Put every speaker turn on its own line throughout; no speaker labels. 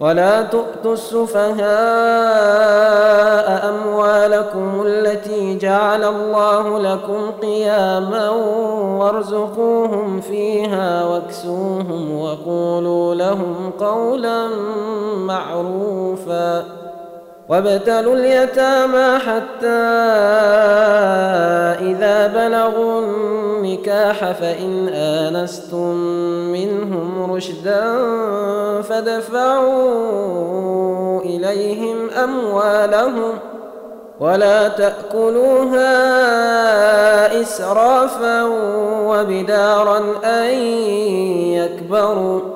ولا تؤتوا السفهاء اموالكم التي جعل الله لكم قياما وارزقوهم فيها واكسوهم وقولوا لهم قولا معروفا وابتلوا اليتامى حتى إذا بلغوا النكاح فإن آنستم منهم رشدا فدفعوا إليهم أموالهم ولا تأكلوها إسرافا وبدارا أن يكبروا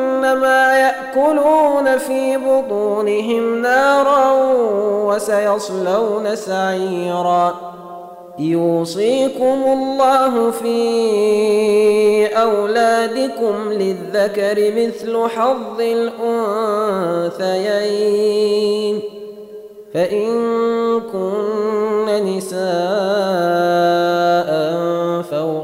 إنما يأكلون في بطونهم نارا وسيصلون سعيرا يوصيكم الله في أولادكم للذكر مثل حظ الأنثيين فإن كن نساءً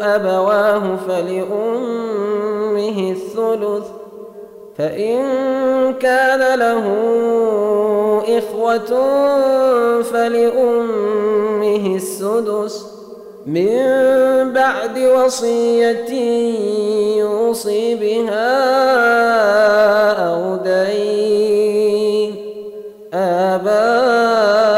أبواه فلأمه الثلث فإن كان له إخوة فلأمه السدس من بعد وصية يوصي بها أو دين آباؤه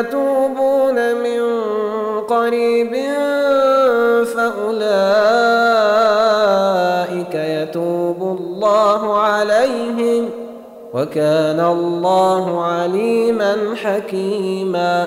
يتوبون من قريب فأولئك يتوب الله عليهم وكان الله عليما حكيما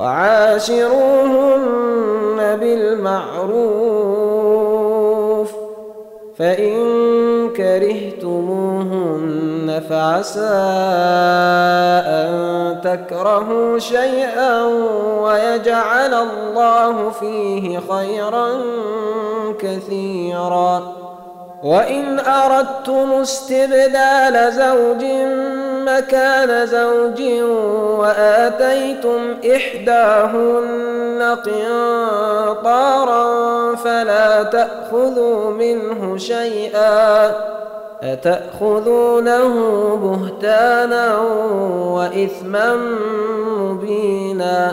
وعاشروهن بالمعروف فإن كرهتموهن فعسى أن تكرهوا شيئا ويجعل الله فيه خيرا كثيرا وإن أردتم استبدال زوج مكان زوج وآتيتم إحداهن قنطارا فلا تأخذوا منه شيئا أتأخذونه بهتانا وإثما مبينا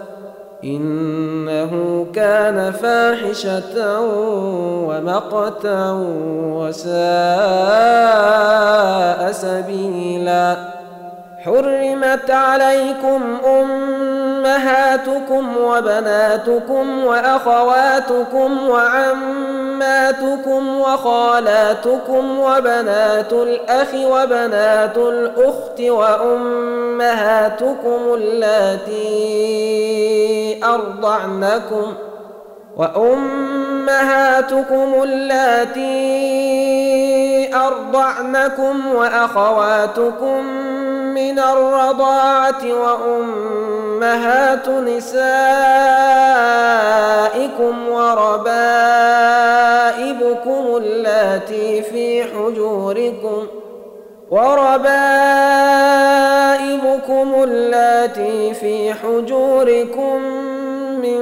إنه كان فاحشة ومقتا وساء سبيلاً حرمت عليكم امهاتكم وبناتكم واخواتكم وعماتكم وخالاتكم وبنات الاخ وبنات الاخت وامهاتكم اللاتي ارضعنكم وامهاتكم اللاتي ارضعنكم واخواتكم من الرضاعة وأمهات نسائكم وربائبكم اللاتي في حجوركم وربائبكم اللاتي في حجوركم من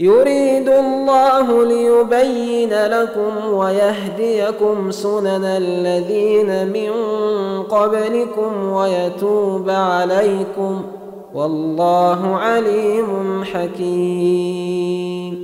يريد الله ليبين لكم ويهديكم سنن الذين من قبلكم ويتوب عليكم والله عليم حكيم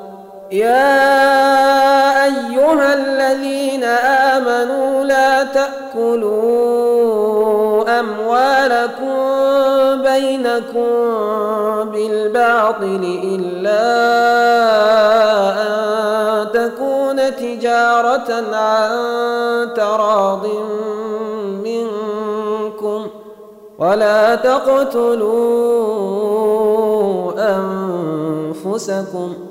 يا أيها الذين آمنوا لا تأكلوا أموالكم بينكم بالباطل إلا أن تكون تجارة عن تراض منكم ولا تقتلوا أنفسكم ۖ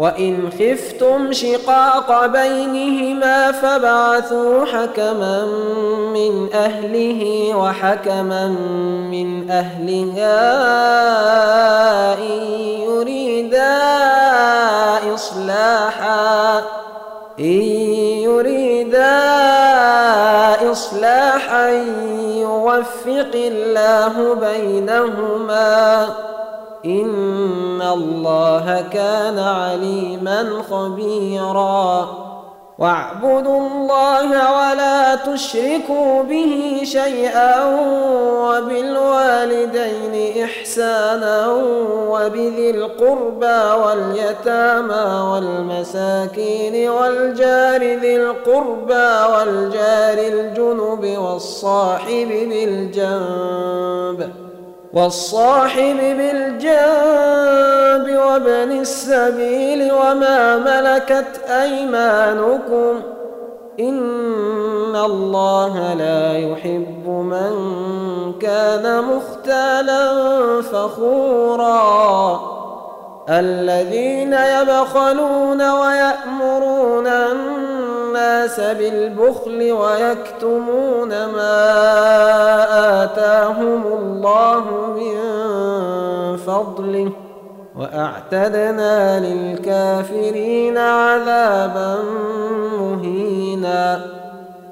وإن خفتم شقاق بينهما فبعثوا حكما من أهله وحكما من أهلها إن يريدا إصلاحا إن يريدا إصلاحا يوفق الله بينهما ان الله كان عليما خبيرا واعبدوا الله ولا تشركوا به شيئا وبالوالدين احسانا وبذي القربى واليتامى والمساكين والجار ذي القربى والجار الجنب والصاحب بالجنب والصاحب بالجنب وابن السبيل وما ملكت أيمانكم إن الله لا يحب من كان مختالا فخورا الذين يبخلون ويأمرون الناس الناس بالبخل ويكتمون ما آتاهم الله من فضله وأعتدنا للكافرين عذابا مهيناً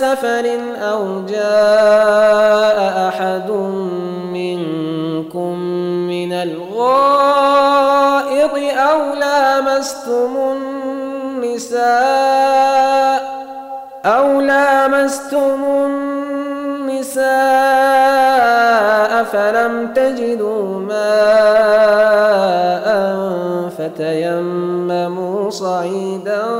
سفر أو جاء أحد منكم من الغائط أو لامستم النساء أو لامستم النساء فلم تجدوا ماء فتيمموا صعيداً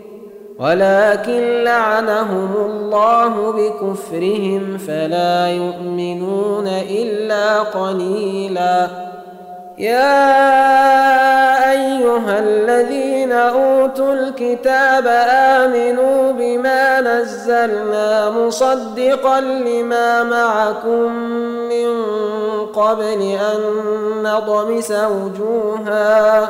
ولكن لعنهم الله بكفرهم فلا يؤمنون الا قليلا يا ايها الذين اوتوا الكتاب امنوا بما نزلنا مصدقا لما معكم من قبل ان نطمس وجوها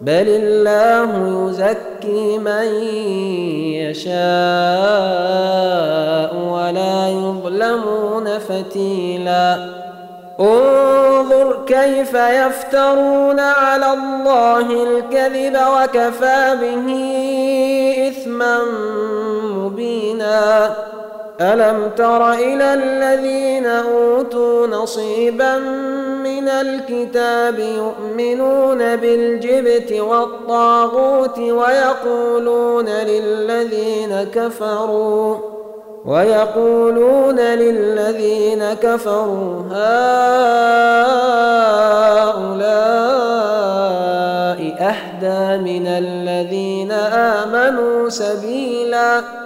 بل الله يزكي من يشاء ولا يظلمون فتيلا انظر كيف يفترون على الله الكذب وكفى به اثما مبينا الم تر الى الذين اوتوا نصيبا من الكتاب يؤمنون بالجبت والطاغوت ويقولون للذين كفروا ويقولون للذين كفروا هؤلاء أهدى من الذين آمنوا سبيلاً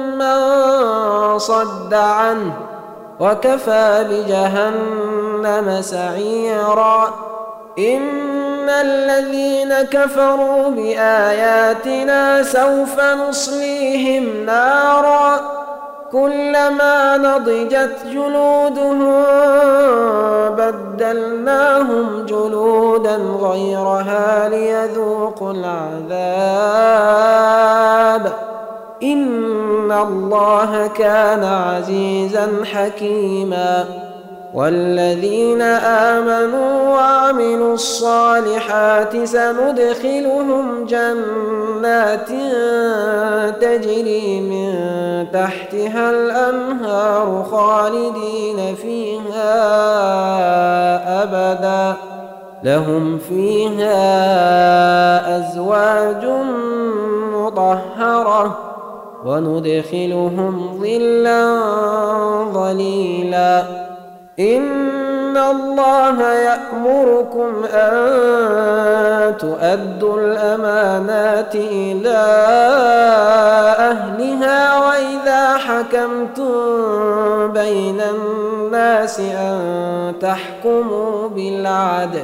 من صد عنه وكفى بجهنم سعيرا إن الذين كفروا بآياتنا سوف نصليهم نارا كلما نضجت جلودهم بدلناهم جلودا غيرها ليذوقوا العذاب إن الله كان عزيزا حكيما والذين آمنوا وعملوا الصالحات سندخلهم جنات تجري من تحتها الأنهار خالدين فيها أبدا لهم فيها أزواج مطهرة وندخلهم ظلا ظليلا إن الله يأمركم أن تؤدوا الأمانات إلى أهلها وإذا حكمتم بين الناس أن تحكموا بالعدل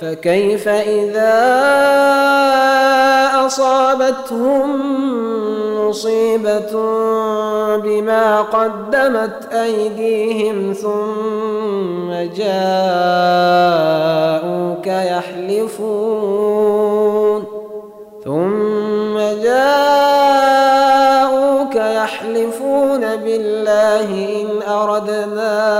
فكيف إذا أصابتهم مصيبة بما قدمت أيديهم ثم جاءوك يحلفون ثم جاءوك يحلفون بالله إن أردنا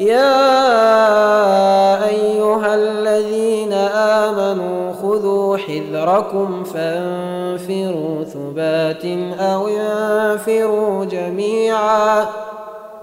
يا أيها الذين آمنوا خذوا حذركم فانفروا ثبات أو انفروا جميعاً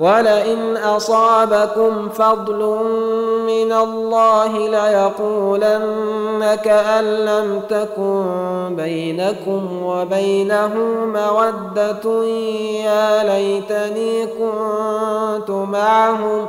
ولئن أصابكم فضل من الله ليقولن كأن لم تكن بينكم وبينه مودة يا ليتني كنت معهم ۖ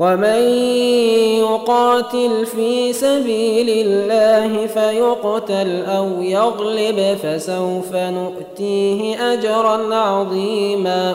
ومن يقاتل في سبيل الله فيقتل او يغلب فسوف نؤتيه اجرا عظيما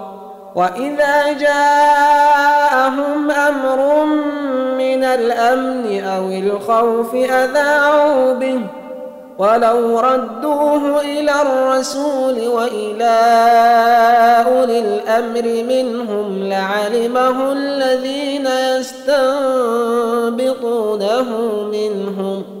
وإذا جاءهم أمر من الأمن أو الخوف أذاعوا به ولو ردوه إلى الرسول وإلى أولي الأمر منهم لعلمه الذين يستنبطونه منهم ۖ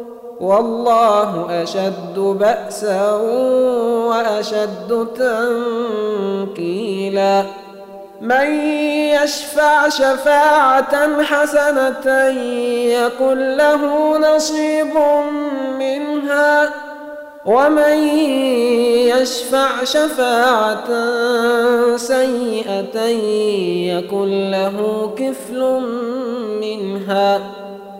والله أشد بأسا وأشد تنقيلا من يشفع شفاعة حسنة يكن له نصيب منها ومن يشفع شفاعة سيئة يكن له كفل منها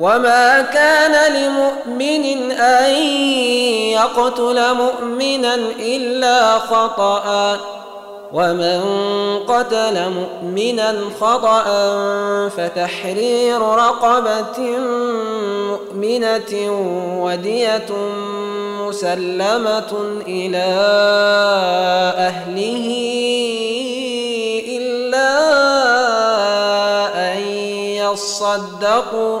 وما كان لمؤمن ان يقتل مؤمنا الا خطا ومن قتل مؤمنا خطا فتحرير رقبه مؤمنه وديه مسلمه الى اهله الا ان يصدقوا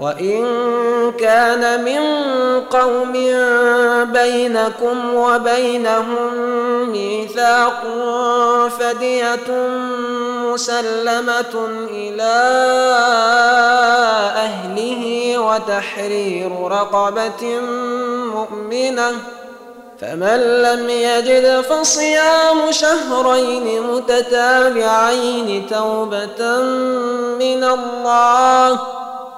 وإن كان من قوم بينكم وبينهم ميثاق فدية مسلمة إلى أهله وتحرير رقبة مؤمنة فمن لم يجد فصيام شهرين متتابعين توبة من الله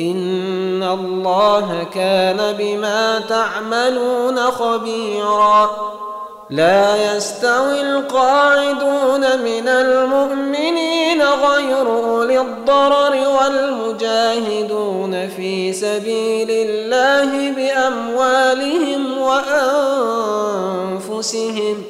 إن الله كان بما تعملون خبيرا لا يستوي القاعدون من المؤمنين غير أولي الضرر والمجاهدون في سبيل الله بأموالهم وأنفسهم ۖ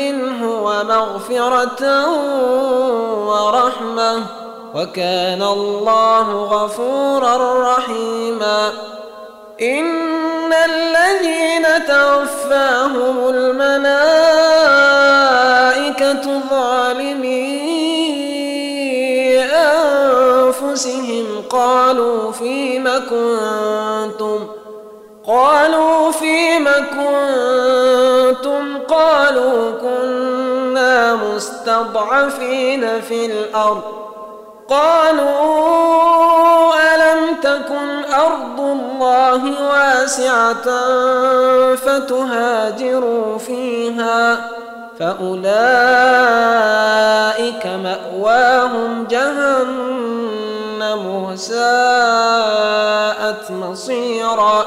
منه ومغفرة ورحمة وكان الله غفورا رحيما إن الذين توفاهم الملائكة ظالمي أنفسهم قالوا فيم كنتم ۖ قالوا فيم كنتم قالوا كنا مستضعفين في الارض قالوا الم تكن ارض الله واسعه فتهاجروا فيها فاولئك ماواهم جهنم وساءت مصيرا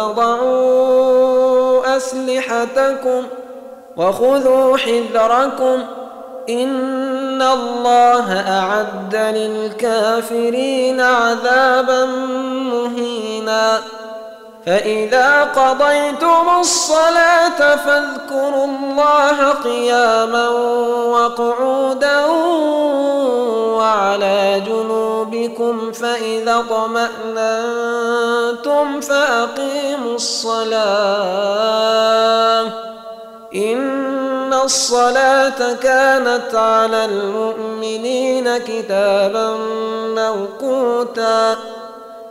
تضعوا أسلحتكم وخذوا حذركم إن الله أعد للكافرين عذابا مهيناً فإذا قضيتم الصلاة فاذكروا الله قياما وقعودا وعلى جنوبكم فإذا طمأنتم فأقيموا الصلاة إن الصلاة كانت على المؤمنين كتابا موقوتا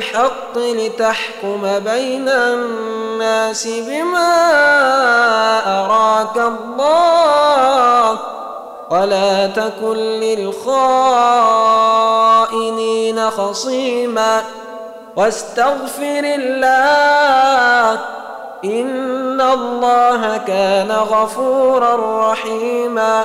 بالحق لتحكم بين الناس بما أراك الله ولا تكن للخائنين خصيما واستغفر الله إن الله كان غفورا رحيما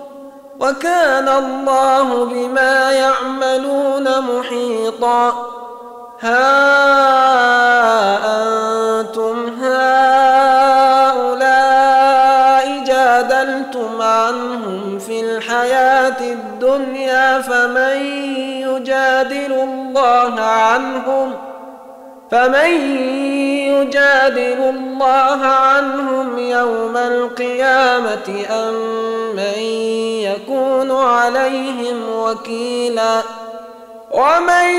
وكان الله بما يعملون محيطا ها أنتم هؤلاء جادلتم عنهم في الحياة الدنيا فمن يجادل الله عنهم ۖ فمن يجادل الله عنهم يوم القيامة أم من يكون عليهم وكيلا ومن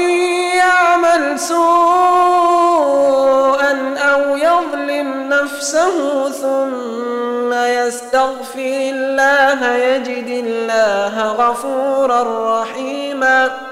يعمل سوءا أو يظلم نفسه ثم يستغفر الله يجد الله غفورا رحيماً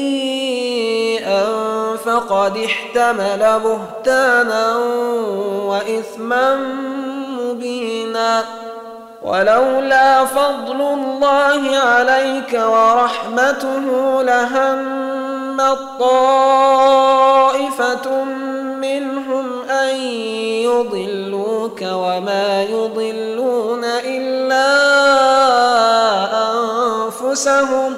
فقد احتمل بهتانا وإثما مبينا ولولا فضل الله عليك ورحمته لهم طائفة منهم أن يضلوك وما يضلون إلا أنفسهم ۖ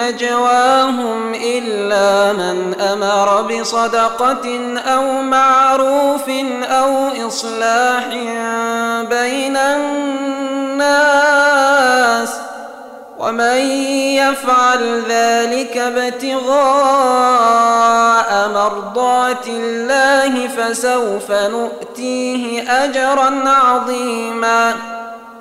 نجواهم إلا من أمر بصدقة أو معروف أو إصلاح بين الناس ومن يفعل ذلك ابتغاء مرضات الله فسوف نؤتيه أجرا عظيماً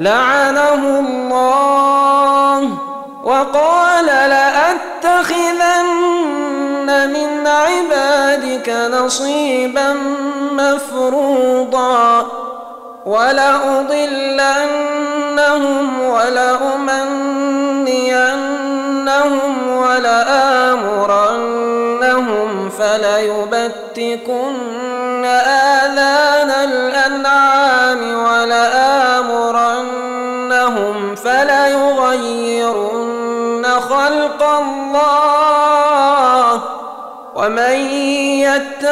لعنه الله وقال لأتخذن من عبادك نصيبا مفروضا ولأضلنهم ولأمنينهم ولآمرنهم فليبتكن آذان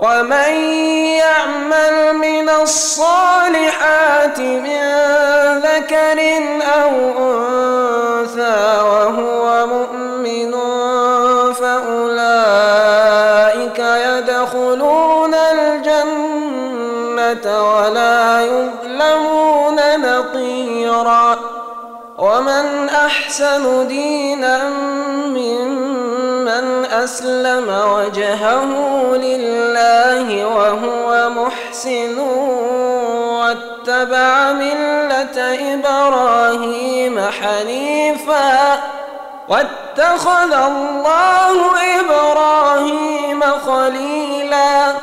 ومن يعمل من الصالحات من ذكر أو أنثى وهو مؤمن فأولئك يدخلون الجنة ولا يظلمون نقيرا ومن أحسن دينا أسلم وجهه لله وهو محسن واتبع ملة إبراهيم حنيفا واتخذ الله إبراهيم خليلاً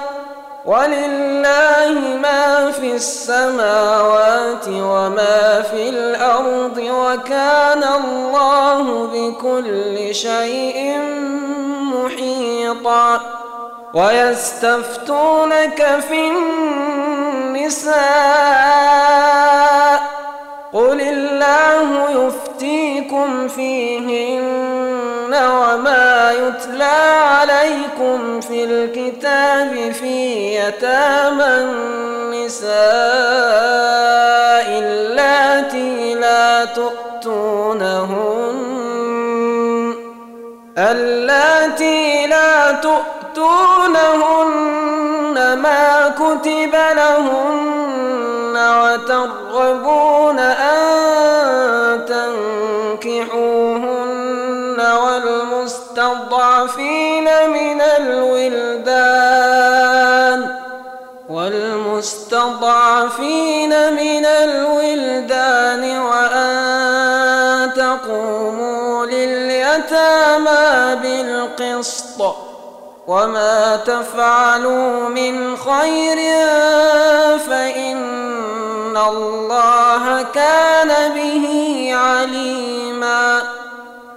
ولله ما في السماوات وما في الأرض وكان الله بكل شيء محيطا ويستفتونك في النساء قل الله يفتيكم فيهن وما يتلى عليكم في الكتاب في يتامى النساء اللاتي لا تؤتونهن اللاتي لا تؤتونهن ما كتب لهن وترغبون أن المستضعفين من الولدان والمستضعفين من الولدان وأن تقوموا لليتامى بالقسط وما تفعلوا من خير فإن الله كان به عليماً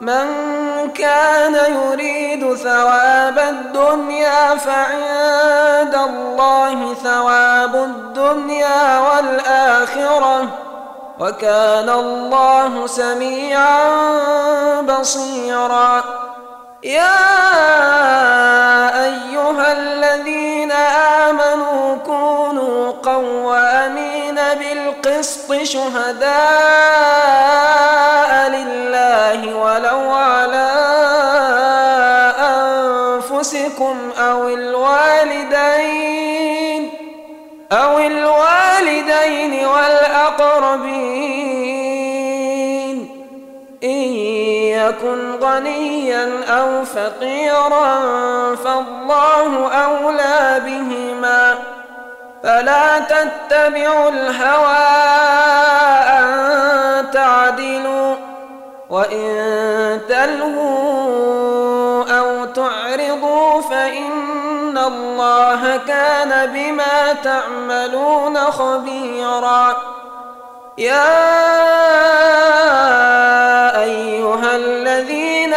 من كان يريد ثواب الدنيا فعند الله ثواب الدنيا والآخرة وكان الله سميعا بصيرا يا أيها الذين آمنوا كونوا قوامين والموازين بالقسط شهداء لله ولو على أنفسكم أو الوالدين أو الوالدين والأقربين إن يكن غنيا أو فقيرا فالله أولى بهما فلا تتبعوا الهوى أن تعدلوا وإن تلهوا أو تعرضوا فإن الله كان بما تعملون خبيرا يا أيها الذين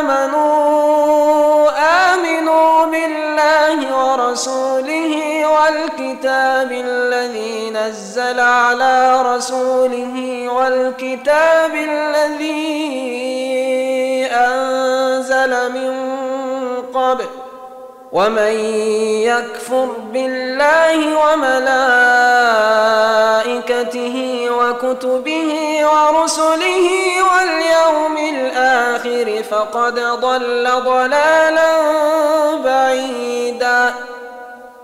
آمنوا بالله ورسوله والكتاب الذي نزل على رسوله والكتاب الذي أنزل من قبل ومن يكفر بالله وملائكته وكتبه ورسله واليوم الآخر فقد ضل ضلالا بعيدا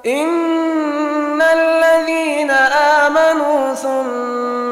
إن الذين آمنوا ثم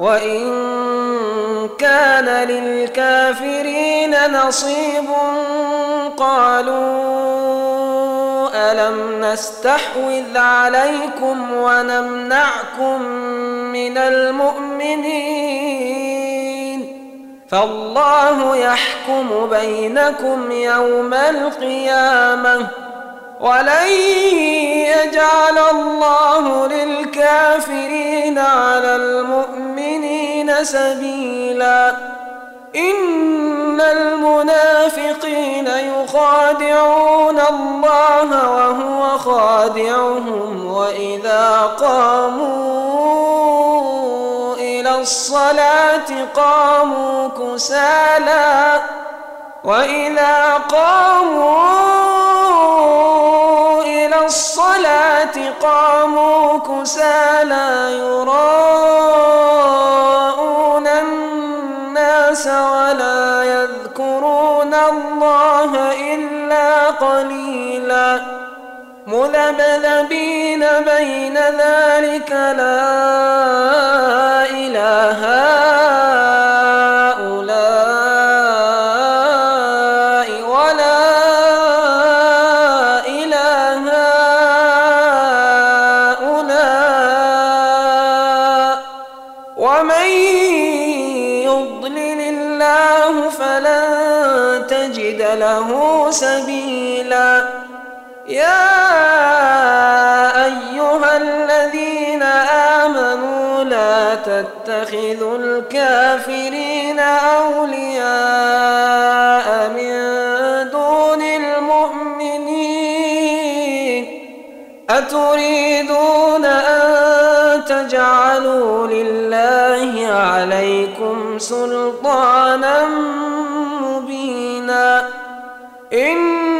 وإن كان للكافرين نصيب قالوا ألم نستحوذ عليكم ونمنعكم من المؤمنين فالله يحكم بينكم يوم القيامه ولن يجعل الله للكافرين على المؤمنين سبيلا إن المنافقين يخادعون الله وهو خادعهم وإذا قاموا إلى الصلاة قاموا كسالا وإذا قاموا إلى الصلاة قاموا كسى لا يراءون الناس ولا يذكرون الله إلا قليلا مذبذبين بين ذلك لا إله إلا يتخذ الكافرين أولياء من دون المؤمنين أتريدون أن تجعلوا لله عليكم سلطانا مبينا إن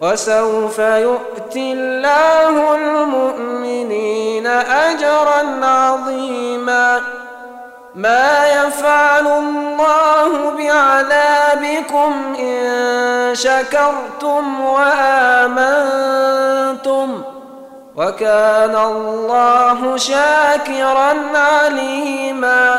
وسوف يؤتي الله المؤمنين أجرا عظيما ما يفعل الله بعذابكم إن شكرتم وآمنتم وكان الله شاكرا عليما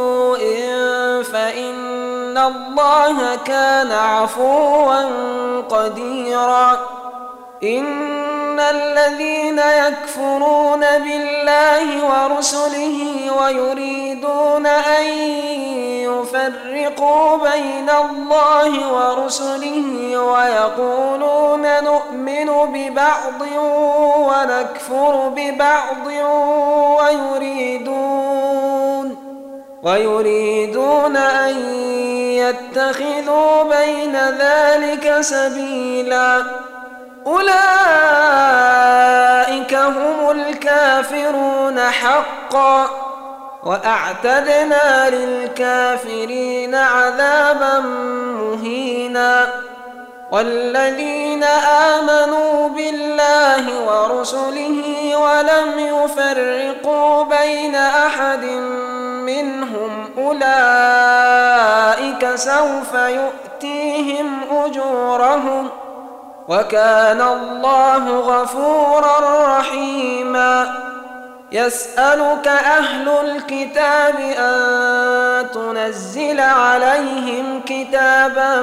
الله كان عفوا قديرا إن الذين يكفرون بالله ورسله ويريدون أن يفرقوا بين الله ورسله ويقولون نؤمن ببعض ونكفر ببعض ويريدون ويريدون أن يتخذوا بين ذلك سبيلا أولئك هم الكافرون حقا وأعتدنا للكافرين عذابا مهينا والذين آمنوا بالله ورسله ولم يفرقوا بين أحد منهم أولئك سوف يؤتيهم أجورهم وكان الله غفورا رحيما يسألك أهل الكتاب أن تنزل عليهم كتابا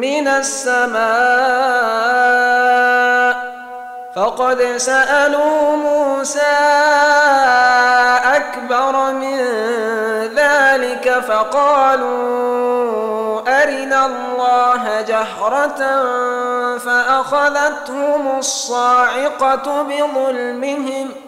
من السماء فقد سألوا موسى أكبر من ذلك فقالوا أرنا الله جهرة فأخذتهم الصاعقة بظلمهم ۖ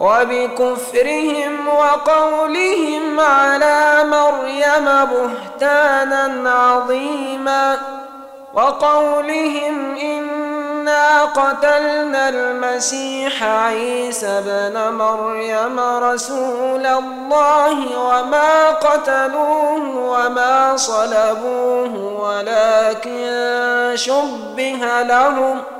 وبكفرهم وقولهم على مريم بهتانا عظيما وقولهم إنا قتلنا المسيح عيسى بن مريم رسول الله وما قتلوه وما صلبوه ولكن شبه لهم ۖ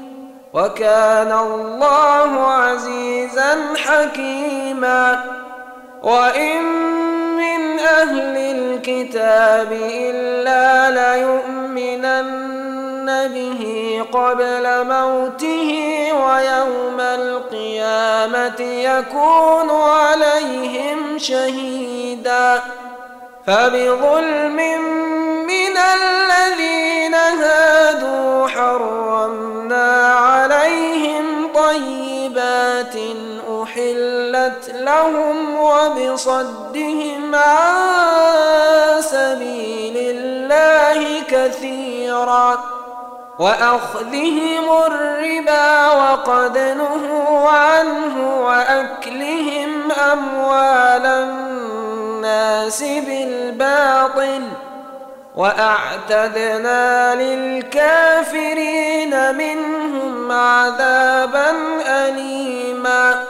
وكان الله عزيزا حكيما وإن من أهل الكتاب إلا ليؤمنن به قبل موته ويوم القيامة يكون عليهم شهيداً فبظلم من الذين هادوا حرمنا عليهم طيبات أحلت لهم وبصدهم عن سبيل الله كثيرا وأخذهم الربا وقد نهوا عنه وأكلهم اموالا الناس بالباطل واعتدنا للكافرين منهم عذابا اليما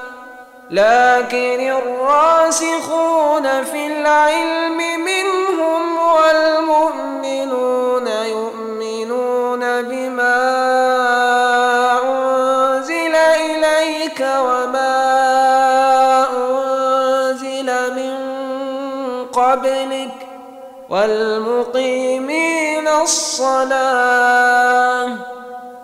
لكن الراسخون في العلم منهم والمؤمنين والمقيمين الصلاة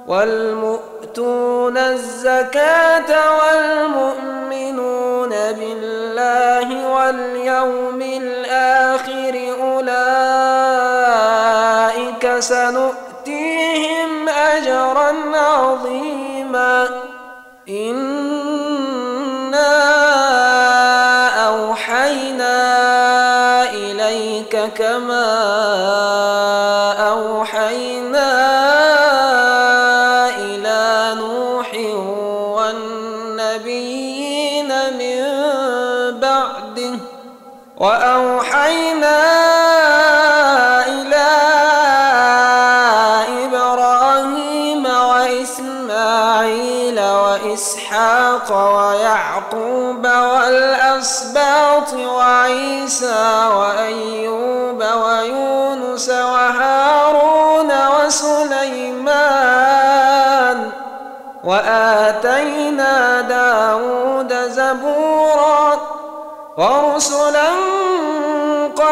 والمؤتون الزكاة والمؤمنون بالله واليوم الآخر أولئك سنؤتيهم أجرا عظيما إن الأسباط وعيسى وأيوب ويونس وهارون وسليمان وآتينا داود زبورا ورسلا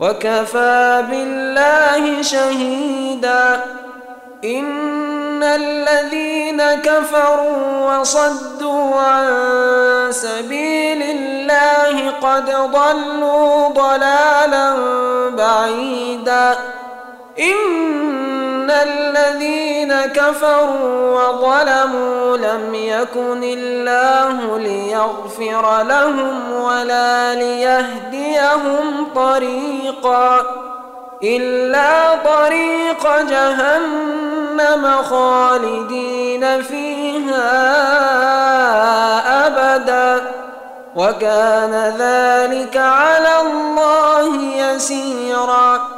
وكفى بالله شهيدا ان الذين كفروا وصدوا عن سبيل الله قد ضلوا ضلالا بعيدا إن الذين كفروا وظلموا لم يكن الله ليغفر لهم ولا ليهديهم طريقا إلا طريق جهنم خالدين فيها أبدا وكان ذلك على الله يسيرا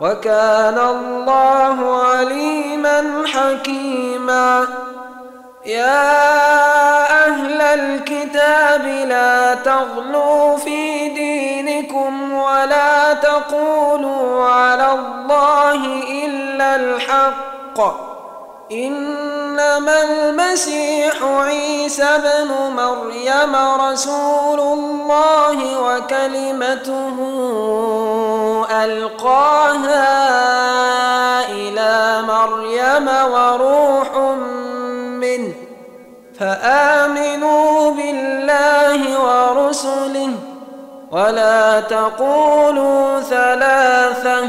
وكان الله عليما حكيما يا أهل الكتاب لا تغلوا في دينكم ولا تقولوا على الله إلا الحق إنما المسيح عيسى بن مريم رسول الله وكلمته ألقاها إلى مريم وروح منه فآمنوا بالله ورسله ولا تقولوا ثلاثة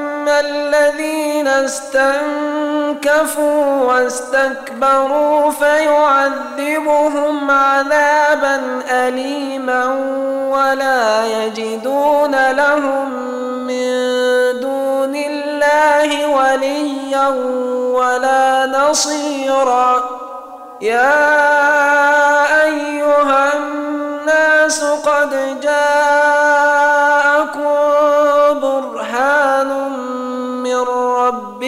أما الذين استنكفوا واستكبروا فيعذبهم عذابا أليما ولا يجدون لهم من دون الله وليا ولا نصيرا يا أيها الناس قد جاءوا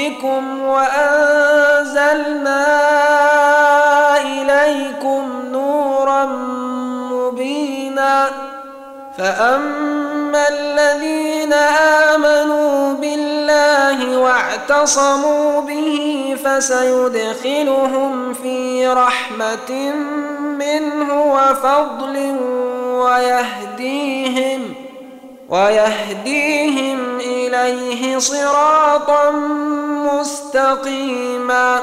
ربكم وأنزلنا إليكم نورا مبينا فأما الذين آمنوا بالله واعتصموا به فسيدخلهم في رحمة منه وفضل ويهديهم ۖ ويهديهم اليه صراطا مستقيما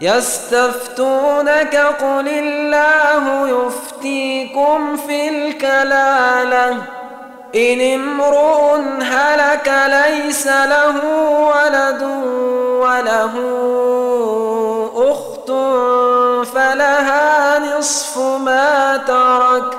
يستفتونك قل الله يفتيكم في الكلاله ان امرؤ هلك ليس له ولد وله اخت فلها نصف ما ترك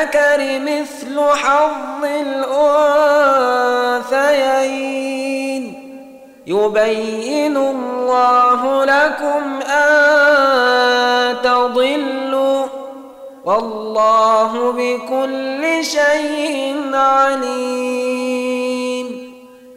للذكر مثل حظ الأنثيين يبين الله لكم أن تضلوا والله بكل شيء عليم